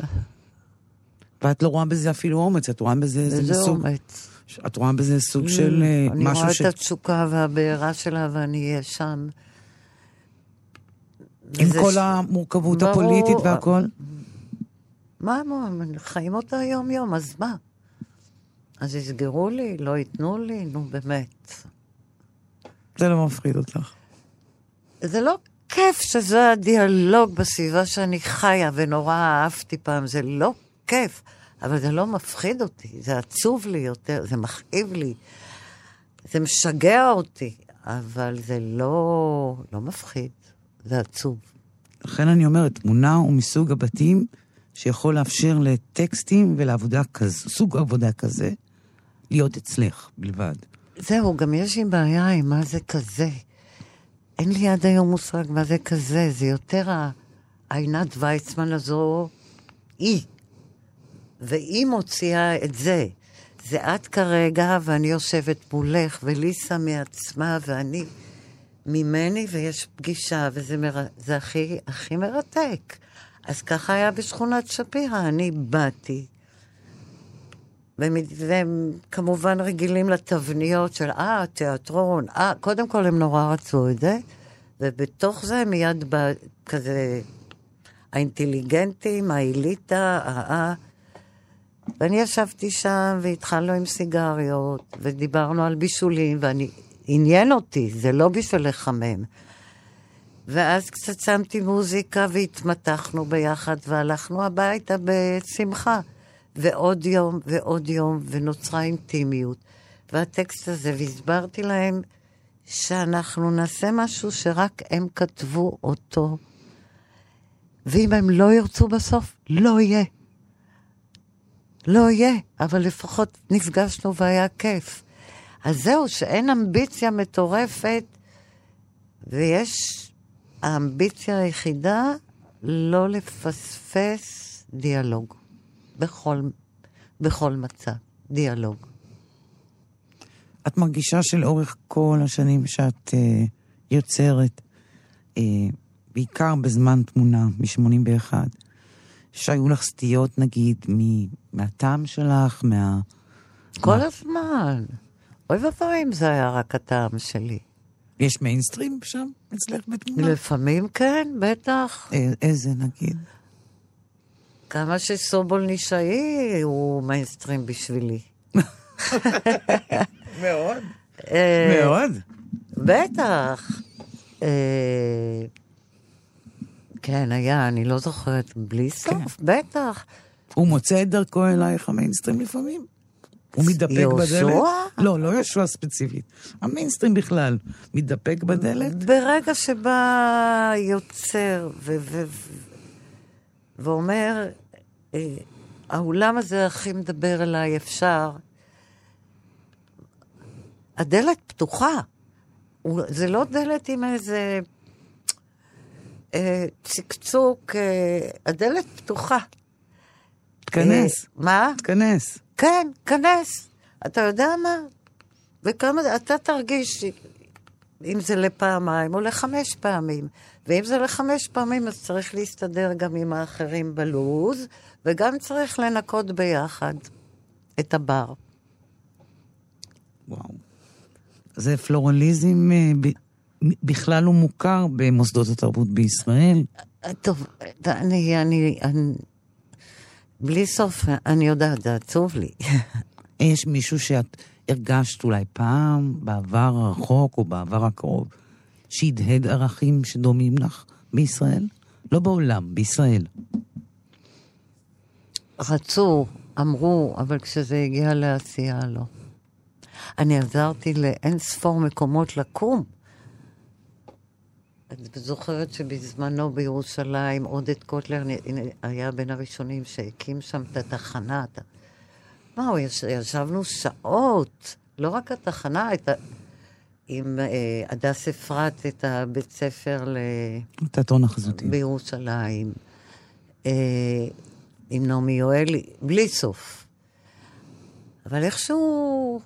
ואת לא רואה בזה אפילו אומץ, את רואה בזה איזה וזה סוג, אומץ. את רואה בזה סוג של אה, אני משהו רואה ש... את התשוקה והבעירה שלה ואני אהיה שם. עם כל ש- המורכבות ברור. הפוליטית והכל? מה, מה, חיים אותה יום-יום, אז מה? אז יסגרו לי, לא ייתנו לי, נו באמת. זה לא מפחיד אותך. זה לא כיף שזה הדיאלוג בסביבה שאני חיה, ונורא אהבתי פעם, זה לא כיף, אבל זה לא מפחיד אותי, זה עצוב לי יותר, זה מכאיב לי, זה משגע אותי, אבל זה לא, לא מפחיד, זה עצוב. לכן אני אומרת, תמונה הוא מסוג הבתים שיכול לאפשר לטקסטים ולעבודה כזו, סוג עבודה כזה, להיות אצלך בלבד. זהו, גם יש לי בעיה עם מה זה כזה. אין לי עד היום מושג מה זה כזה, זה יותר ה- עינת ויצמן הזו, היא. והיא מוציאה את זה. זה את כרגע, ואני יושבת מולך, וליסה מעצמה, ואני ממני, ויש פגישה, וזה מר... הכי, הכי מרתק. אז ככה היה בשכונת שפירא, אני באתי, והם כמובן רגילים לתבניות של, אה, תיאטרון, אה, קודם כל הם נורא רצו את זה, ובתוך זה מיד בא כזה האינטליגנטים, האליטה, ה... ואני ישבתי שם והתחלנו עם סיגריות, ודיברנו על בישולים, ואני, עניין אותי, זה לא בשביל לחמם. ואז קצת שמתי מוזיקה והתמתחנו ביחד, והלכנו הביתה בשמחה. ועוד יום ועוד יום, ונוצרה אינטימיות. והטקסט הזה, והסברתי להם שאנחנו נעשה משהו שרק הם כתבו אותו. ואם הם לא ירצו בסוף, לא יהיה. לא יהיה, אבל לפחות נפגשנו והיה כיף. אז זהו, שאין אמביציה מטורפת, ויש האמביציה היחידה לא לפספס דיאלוג. בכל, בכל מצב, דיאלוג. את מרגישה שלאורך כל השנים שאת uh, יוצרת, uh, בעיקר בזמן תמונה, מ-81, שהיו לך סטיות, נגיד, מהטעם שלך, מה... כל מה... הזמן. אוי ואבוי אם זה היה רק הטעם שלי. יש מיינסטרים שם אצלך בתמונה? לפעמים כן, בטח. א- איזה נגיד? כמה שסובול נישאי הוא מיינסטרים בשבילי. מאוד. אה, מאוד. בטח. אה, כן, היה, אני לא זוכרת, בלי סוף, בטח. הוא מוצא את דרכו אלייך המיינסטרים לפעמים? הוא מתדפק יהושע? בדלת? לא, לא יהושע ספציפית. המיינסטרים בכלל. מתדפק בדלת? ברגע שבא יוצר ו- ו- ואומר, האולם הזה הכי מדבר אליי, אפשר, הדלת פתוחה. זה לא דלת עם איזה אה, צקצוק, אה, הדלת פתוחה. תכנס. אה, מה? תכנס. כן, כנס. אתה יודע מה? וכמה, אתה תרגיש אם זה לפעמיים או לחמש פעמים. ואם זה לחמש פעמים, אז צריך להסתדר גם עם האחרים בלוז, וגם צריך לנקות ביחד את הבר. וואו. זה פלורליזם אה, בכלל הוא מוכר במוסדות התרבות בישראל. טוב, אני, אני, אני, בלי סוף, אני יודעת, זה עצוב לי. יש מישהו שאת הרגשת אולי פעם, בעבר הרחוק או בעבר הקרוב, שהדהד ערכים שדומים לך בישראל? לא בעולם, בישראל. רצו, אמרו, אבל כשזה הגיע לעשייה, לא. אני עזרתי לאין ספור מקומות לקום. את זוכרת שבזמנו בירושלים עודד קוטלר היה בין הראשונים שהקים שם את התחנה. מה, הוא יש- ישבנו שעות, לא רק התחנה, את ה... עם אה, הדס אפרת, את הבית ספר ל... תיאטרון החזותי. בירושלים, אה, עם נעמי יואלי, בלי סוף. אבל איכשהו,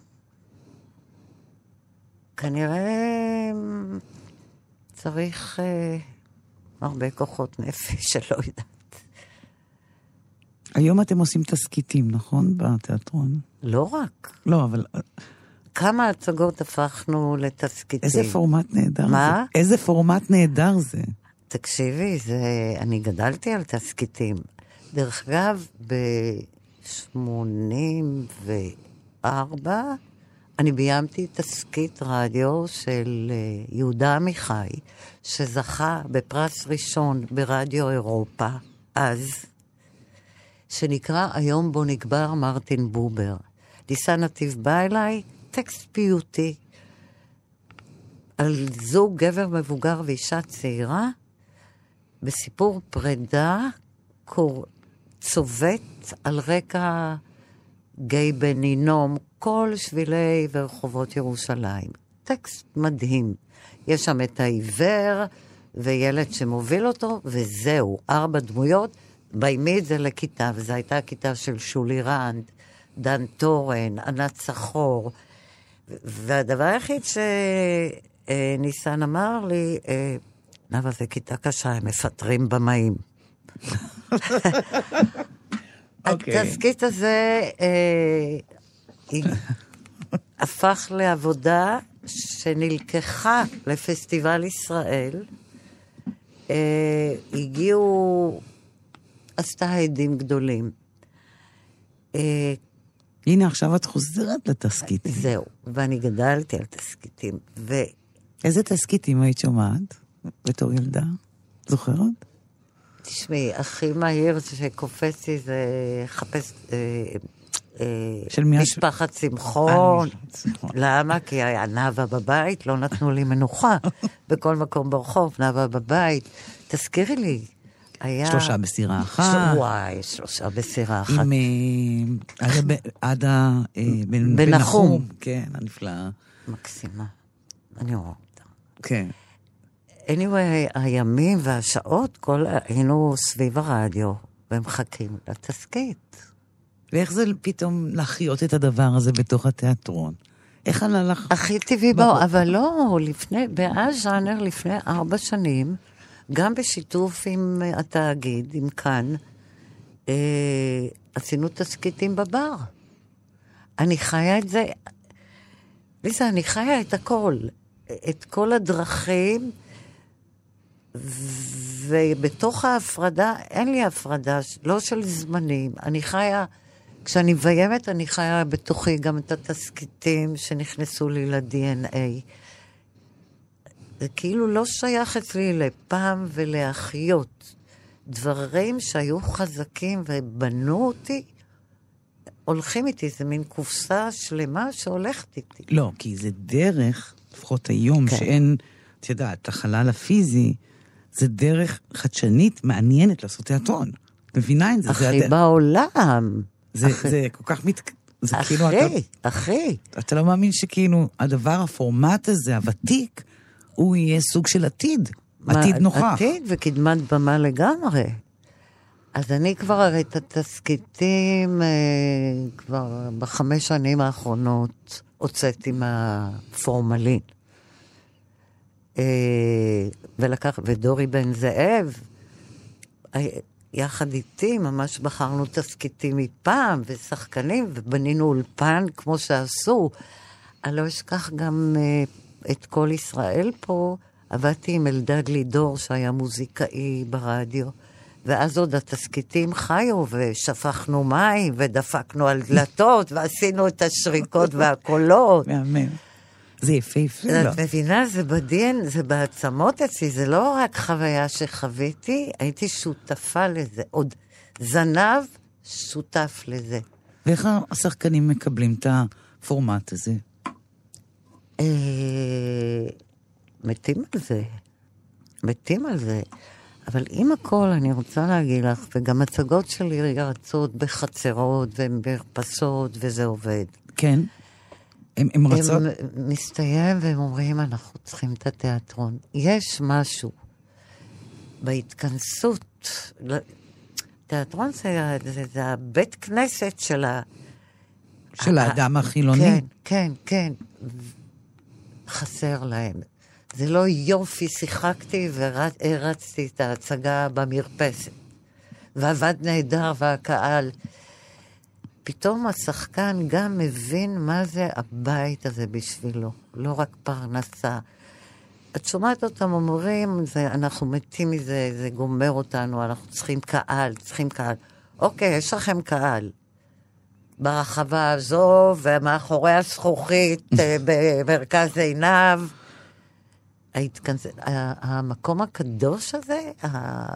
כנראה צריך אה, הרבה כוחות נפש, שלא יודעת. היום אתם עושים תסכיתים, נכון? בתיאטרון. לא רק. לא, אבל אה, כמה הצגות הפכנו לתסכיתים. איזה פורמט נהדר זה. מה? איזה פורמט נהדר זה. תקשיבי, זה... אני גדלתי על תסכיתים. דרך אגב, ב-84 אני ביימתי תסכית רדיו של אה, יהודה עמיחי, שזכה בפרס ראשון ברדיו אירופה, אז, שנקרא היום בו נקבר מרטין בובר. ניסה נתיב בא אליי, טקסט פיוטי, על זוג גבר מבוגר ואישה צעירה, בסיפור פרידה קור... צובט על רקע גיא בן הינום כל שבילי ורחובות ירושלים. טקסט מדהים. יש שם את העיוור וילד שמוביל אותו, וזהו, ארבע דמויות. ביימתי את זה לכיתה, וזו הייתה הכיתה של שולי רנד, דן תורן, ענת צחור. והדבר היחיד שניסן אמר לי, אה, נאוה, זו כיתה קשה, הם מפטרים במאים. אוקיי. התסכית הזה אה, הפך לעבודה שנלקחה לפסטיבל ישראל. אה, הגיעו, עשתה הדים גדולים. אה, הנה, עכשיו את חוזרת לתסכיתים. זהו, ואני גדלתי על תסכיתים. ו... איזה תסכיתים היית שומעת בתור ילדה? זוכרת? תשמעי, הכי מהיר שקופץ לי זה חפש... אה, אה, של מי משפחת שמחון. למה? כי היה נאוה בבית, לא נתנו לי מנוחה. בכל מקום ברחוב, נאוה בבית. תזכירי לי, היה... שלושה בסירה אחת. וואי, שלושה בסירה אחת. עם אה, עדה בן. נחום. כן, הנפלאה. מקסימה. אני רואה אותה. כן. Anyway, הימים והשעות, כל... היינו סביב הרדיו, ומחכים לתסכית. ואיך זה פתאום להחיות את הדבר הזה בתוך התיאטרון? איך עלה לך? הכי טבעי. בו, אבל לא, לפני, באז ז'אנר לפני ארבע שנים, גם בשיתוף עם אה, התאגיד, עם כאן, אה, עשינו תסכיתים בבר. אני חיה את זה, ליזה, אני חיה את הכל, את כל הדרכים, ובתוך ההפרדה, אין לי הפרדה, לא של זמנים. אני חיה, כשאני מביימת, אני חיה בתוכי גם את התסכיתים שנכנסו לי ל-DNA. זה כאילו לא שייך אצלי לפעם ולהחיות. דברים שהיו חזקים ובנו אותי, הולכים איתי, זה מין קופסה שלמה שהולכת איתי. לא, כי זה דרך, לפחות היום, כן. שאין, את יודעת, החלל הפיזי, זה דרך חדשנית, מעניינת לעשות תיאטרון. את מבינה את זה? הדרך- בעולם. זה, אחי. זה כל כך מת... זה כאילו, אתה, אחי, אחי. אתה לא מאמין שכאילו הדבר, הפורמט הזה, הוותיק, הוא יהיה סוג של עתיד. עתיד מה, נוכח. עתיד וקדמת במה לגמרי. אז אני כבר הרי את התסכיתים, אה, כבר בחמש שנים האחרונות הוצאתי מהפורמלין. אה, ולקח, ודורי בן זאב, יחד איתי ממש בחרנו תסכיתים מפעם, ושחקנים, ובנינו אולפן כמו שעשו. אני לא אשכח גם אה, את כל ישראל פה, עבדתי עם אלדד לידור, שהיה מוזיקאי ברדיו. ואז עוד התסכיתים חיו, ושפכנו מים, ודפקנו על דלתות, ועשינו את השריקות והקולות. מהמם. זה יפהפה, לא? את מבינה, זה בדין, זה בעצמות אצלי, זה לא רק חוויה שחוויתי, הייתי שותפה לזה. עוד זנב שותף לזה. ואיך השחקנים מקבלים את הפורמט הזה? אה, מתים על זה. מתים על זה. אבל עם הכל, אני רוצה להגיד לך, וגם הצגות שלי רצות בחצרות ובמרפסות, וזה עובד. כן? הם, הם רצות? הם מסתיים והם אומרים, אנחנו צריכים את התיאטרון. יש משהו בהתכנסות. תיאטרון זה, זה, זה הבית כנסת של ה... של האדם החילוני? כן, כן, כן. חסר להם. זה לא יופי, שיחקתי והרצתי את ההצגה במרפסת. ועבד נהדר, והקהל. פתאום השחקן גם מבין מה זה הבית הזה בשבילו, לא רק פרנסה. את שומעת אותם אומרים, זה, אנחנו מתים מזה, זה גומר אותנו, אנחנו צריכים קהל, צריכים קהל. אוקיי, יש לכם קהל. ברחבה הזו ומאחורי הזכוכית אה, במרכז עינב. ההתכנס... המקום הקדוש הזה,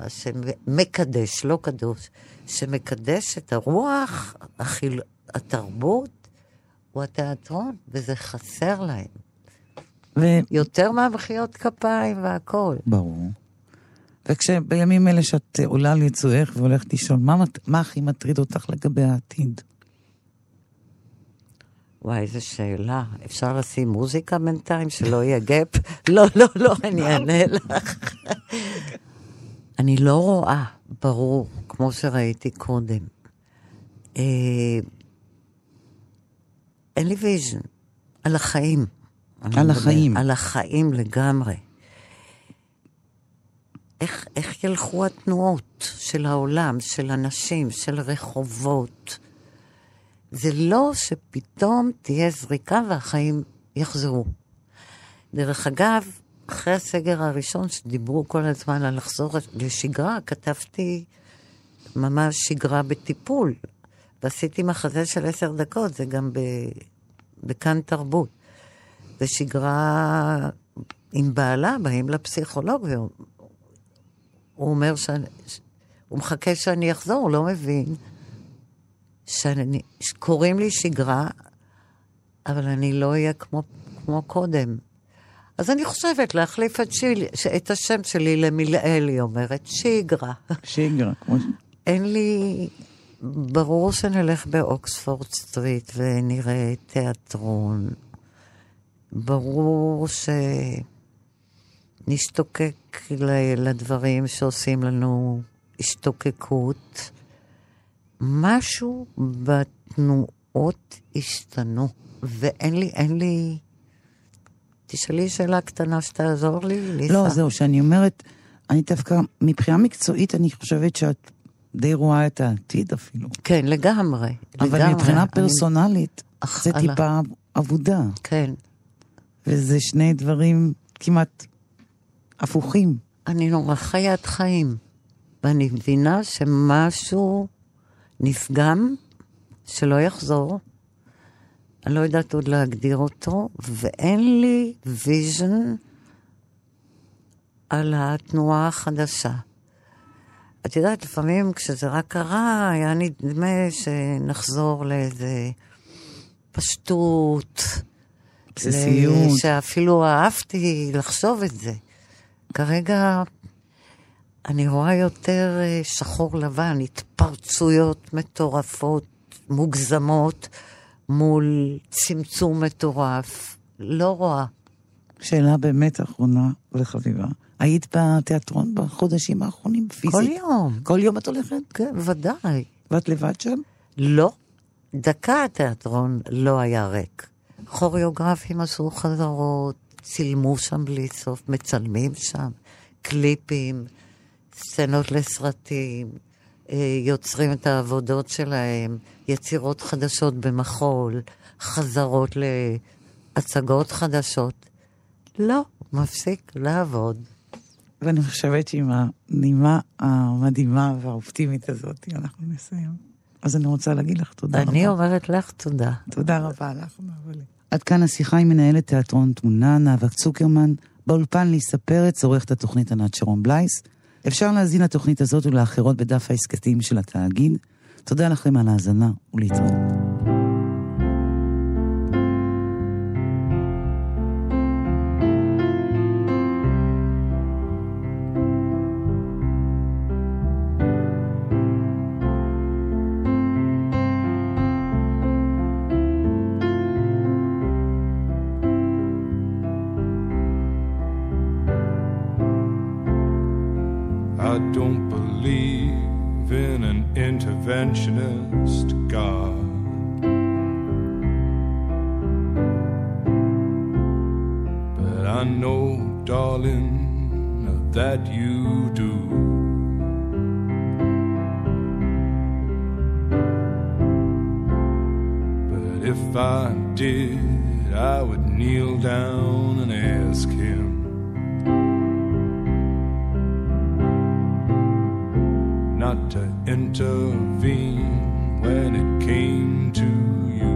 שמקדש, לא קדוש, שמקדש את הרוח, החיל... התרבות, הוא התיאטרון, וזה חסר להם. ו- יותר מהמחיאות כפיים והכול. ברור. וכשבימים אלה שאת עולה על יצואך והולכת לישון, מה, מה הכי מטריד אותך לגבי העתיד? וואי, איזה שאלה. אפשר לשים מוזיקה בינתיים, שלא יהיה גאפ? לא, לא, לא, אני אענה לך. אני לא רואה, ברור, כמו שראיתי קודם. אה, אין לי vision. על החיים. על. החיים. על החיים לגמרי. איך, איך ילכו התנועות של העולם, של אנשים, של רחובות. זה לא שפתאום תהיה זריקה והחיים יחזרו. דרך אגב, אחרי הסגר הראשון, שדיברו כל הזמן על לחזור לשגרה, כתבתי ממש שגרה בטיפול. ועשיתי מחזה של עשר דקות, זה גם. בכאן תרבות. ושגרה עם בעלה, באים לפסיכולוג, והוא אומר שאני... הוא מחכה שאני אחזור, הוא לא מבין שאני... שקוראים לי שגרה, אבל אני לא אהיה כמו, כמו קודם. אז אני חושבת להחליף את, שיל, את השם שלי למילאל, היא אומרת, שיגרה. שיגרה, כמו... אין לי... ברור שנלך באוקספורד סטריט ונראה תיאטרון. ברור שנשתוקק לדברים שעושים לנו השתוקקות. משהו בתנועות השתנו, ואין לי, אין לי... תשאלי שאלה קטנה שתעזור לי, ליסה. לא, זהו, שאני אומרת, אני דווקא, מבחינה מקצועית, אני חושבת שאת די רואה את העתיד אפילו. כן, לגמרי. אבל לגמרי. מבחינה פרסונלית, אך, זה על- טיפה אבודה. כן. וזה שני דברים כמעט הפוכים. אני נורא חיית חיים, ואני מבינה שמשהו נפגם, שלא יחזור. אני לא יודעת עוד להגדיר אותו, ואין לי vision על התנועה החדשה. את יודעת, לפעמים כשזה רק קרה, היה נדמה שנחזור לאיזה פשטות. בסיסיות. שאפילו אהבתי לחשוב את זה. כרגע אני רואה יותר אה, שחור לבן, התפרצויות מטורפות, מוגזמות, מול צמצום מטורף. לא רואה. שאלה באמת אחרונה וחביבה. היית בתיאטרון בחודשים האחרונים, פיזית? כל יום. כל יום את הולכת? כן, ודאי. ואת לבד שם? לא. דקה התיאטרון לא היה ריק. כוריאוגרפים עשו חזרות, צילמו שם בלי סוף, מצלמים שם, קליפים, סצנות לסרטים, יוצרים את העבודות שלהם, יצירות חדשות במחול, חזרות להצגות חדשות. לא, מפסיק לעבוד. ואני חושבת שעם הנימה המדהימה והאופטימית הזאת אנחנו נסיים. אז אני רוצה להגיד לך תודה אני רבה. אומרת לך תודה. תודה רבה לך, נאולי. עד כאן השיחה עם מנהלת תיאטרון תמונה, נאוה צוקרמן. באולפן ליסה פרץ, עורכת התוכנית ענת שרון בלייס. אפשר להזין לתוכנית הזאת ולאחרות בדף ההסכתים של התאגיד. תודה לכם על ההאזנה ולהתראות. That you do. But if I did, I would kneel down and ask him. not to intervene when it came to you.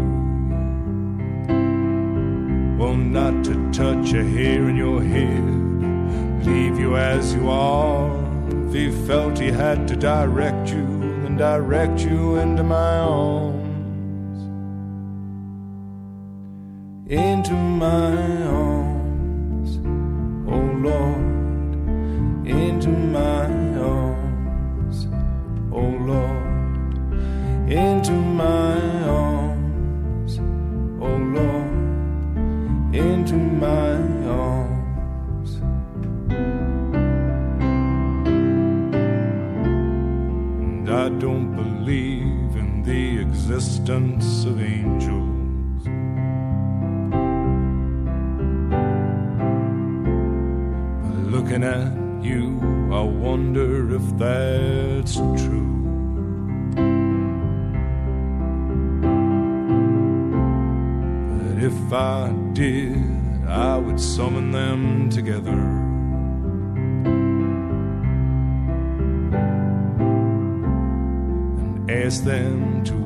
Well, not to touch a hair in your head, leave you as you are. If he felt he had to direct you, then direct you into my arms. Into my arms, oh Lord, into my arms oh Lord, into my existence of angels. Looking at you, I wonder if that's true. But if I did, I would summon them together. and Ask them to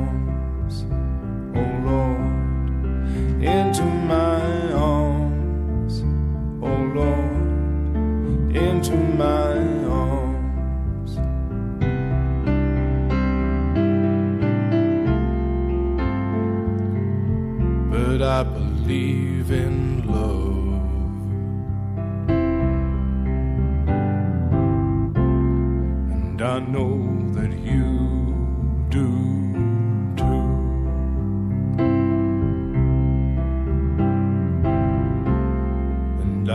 into my arms, oh Lord, into my arms. But I believe in love. And I know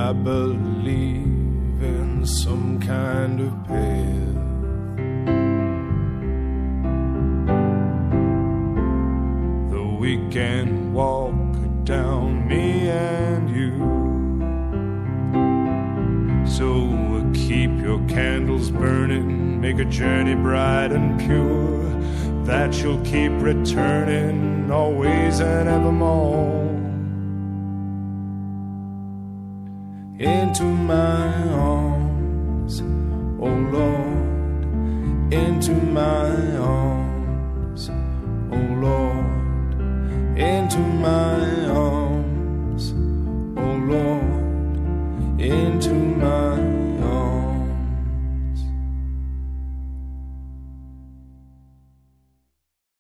I believe in some kind of path. Though we can walk down, me and you. So keep your candles burning, make a journey bright and pure, that you'll keep returning always and evermore. into my arms, oh Lord, into my arms, oh Lord, into my arms.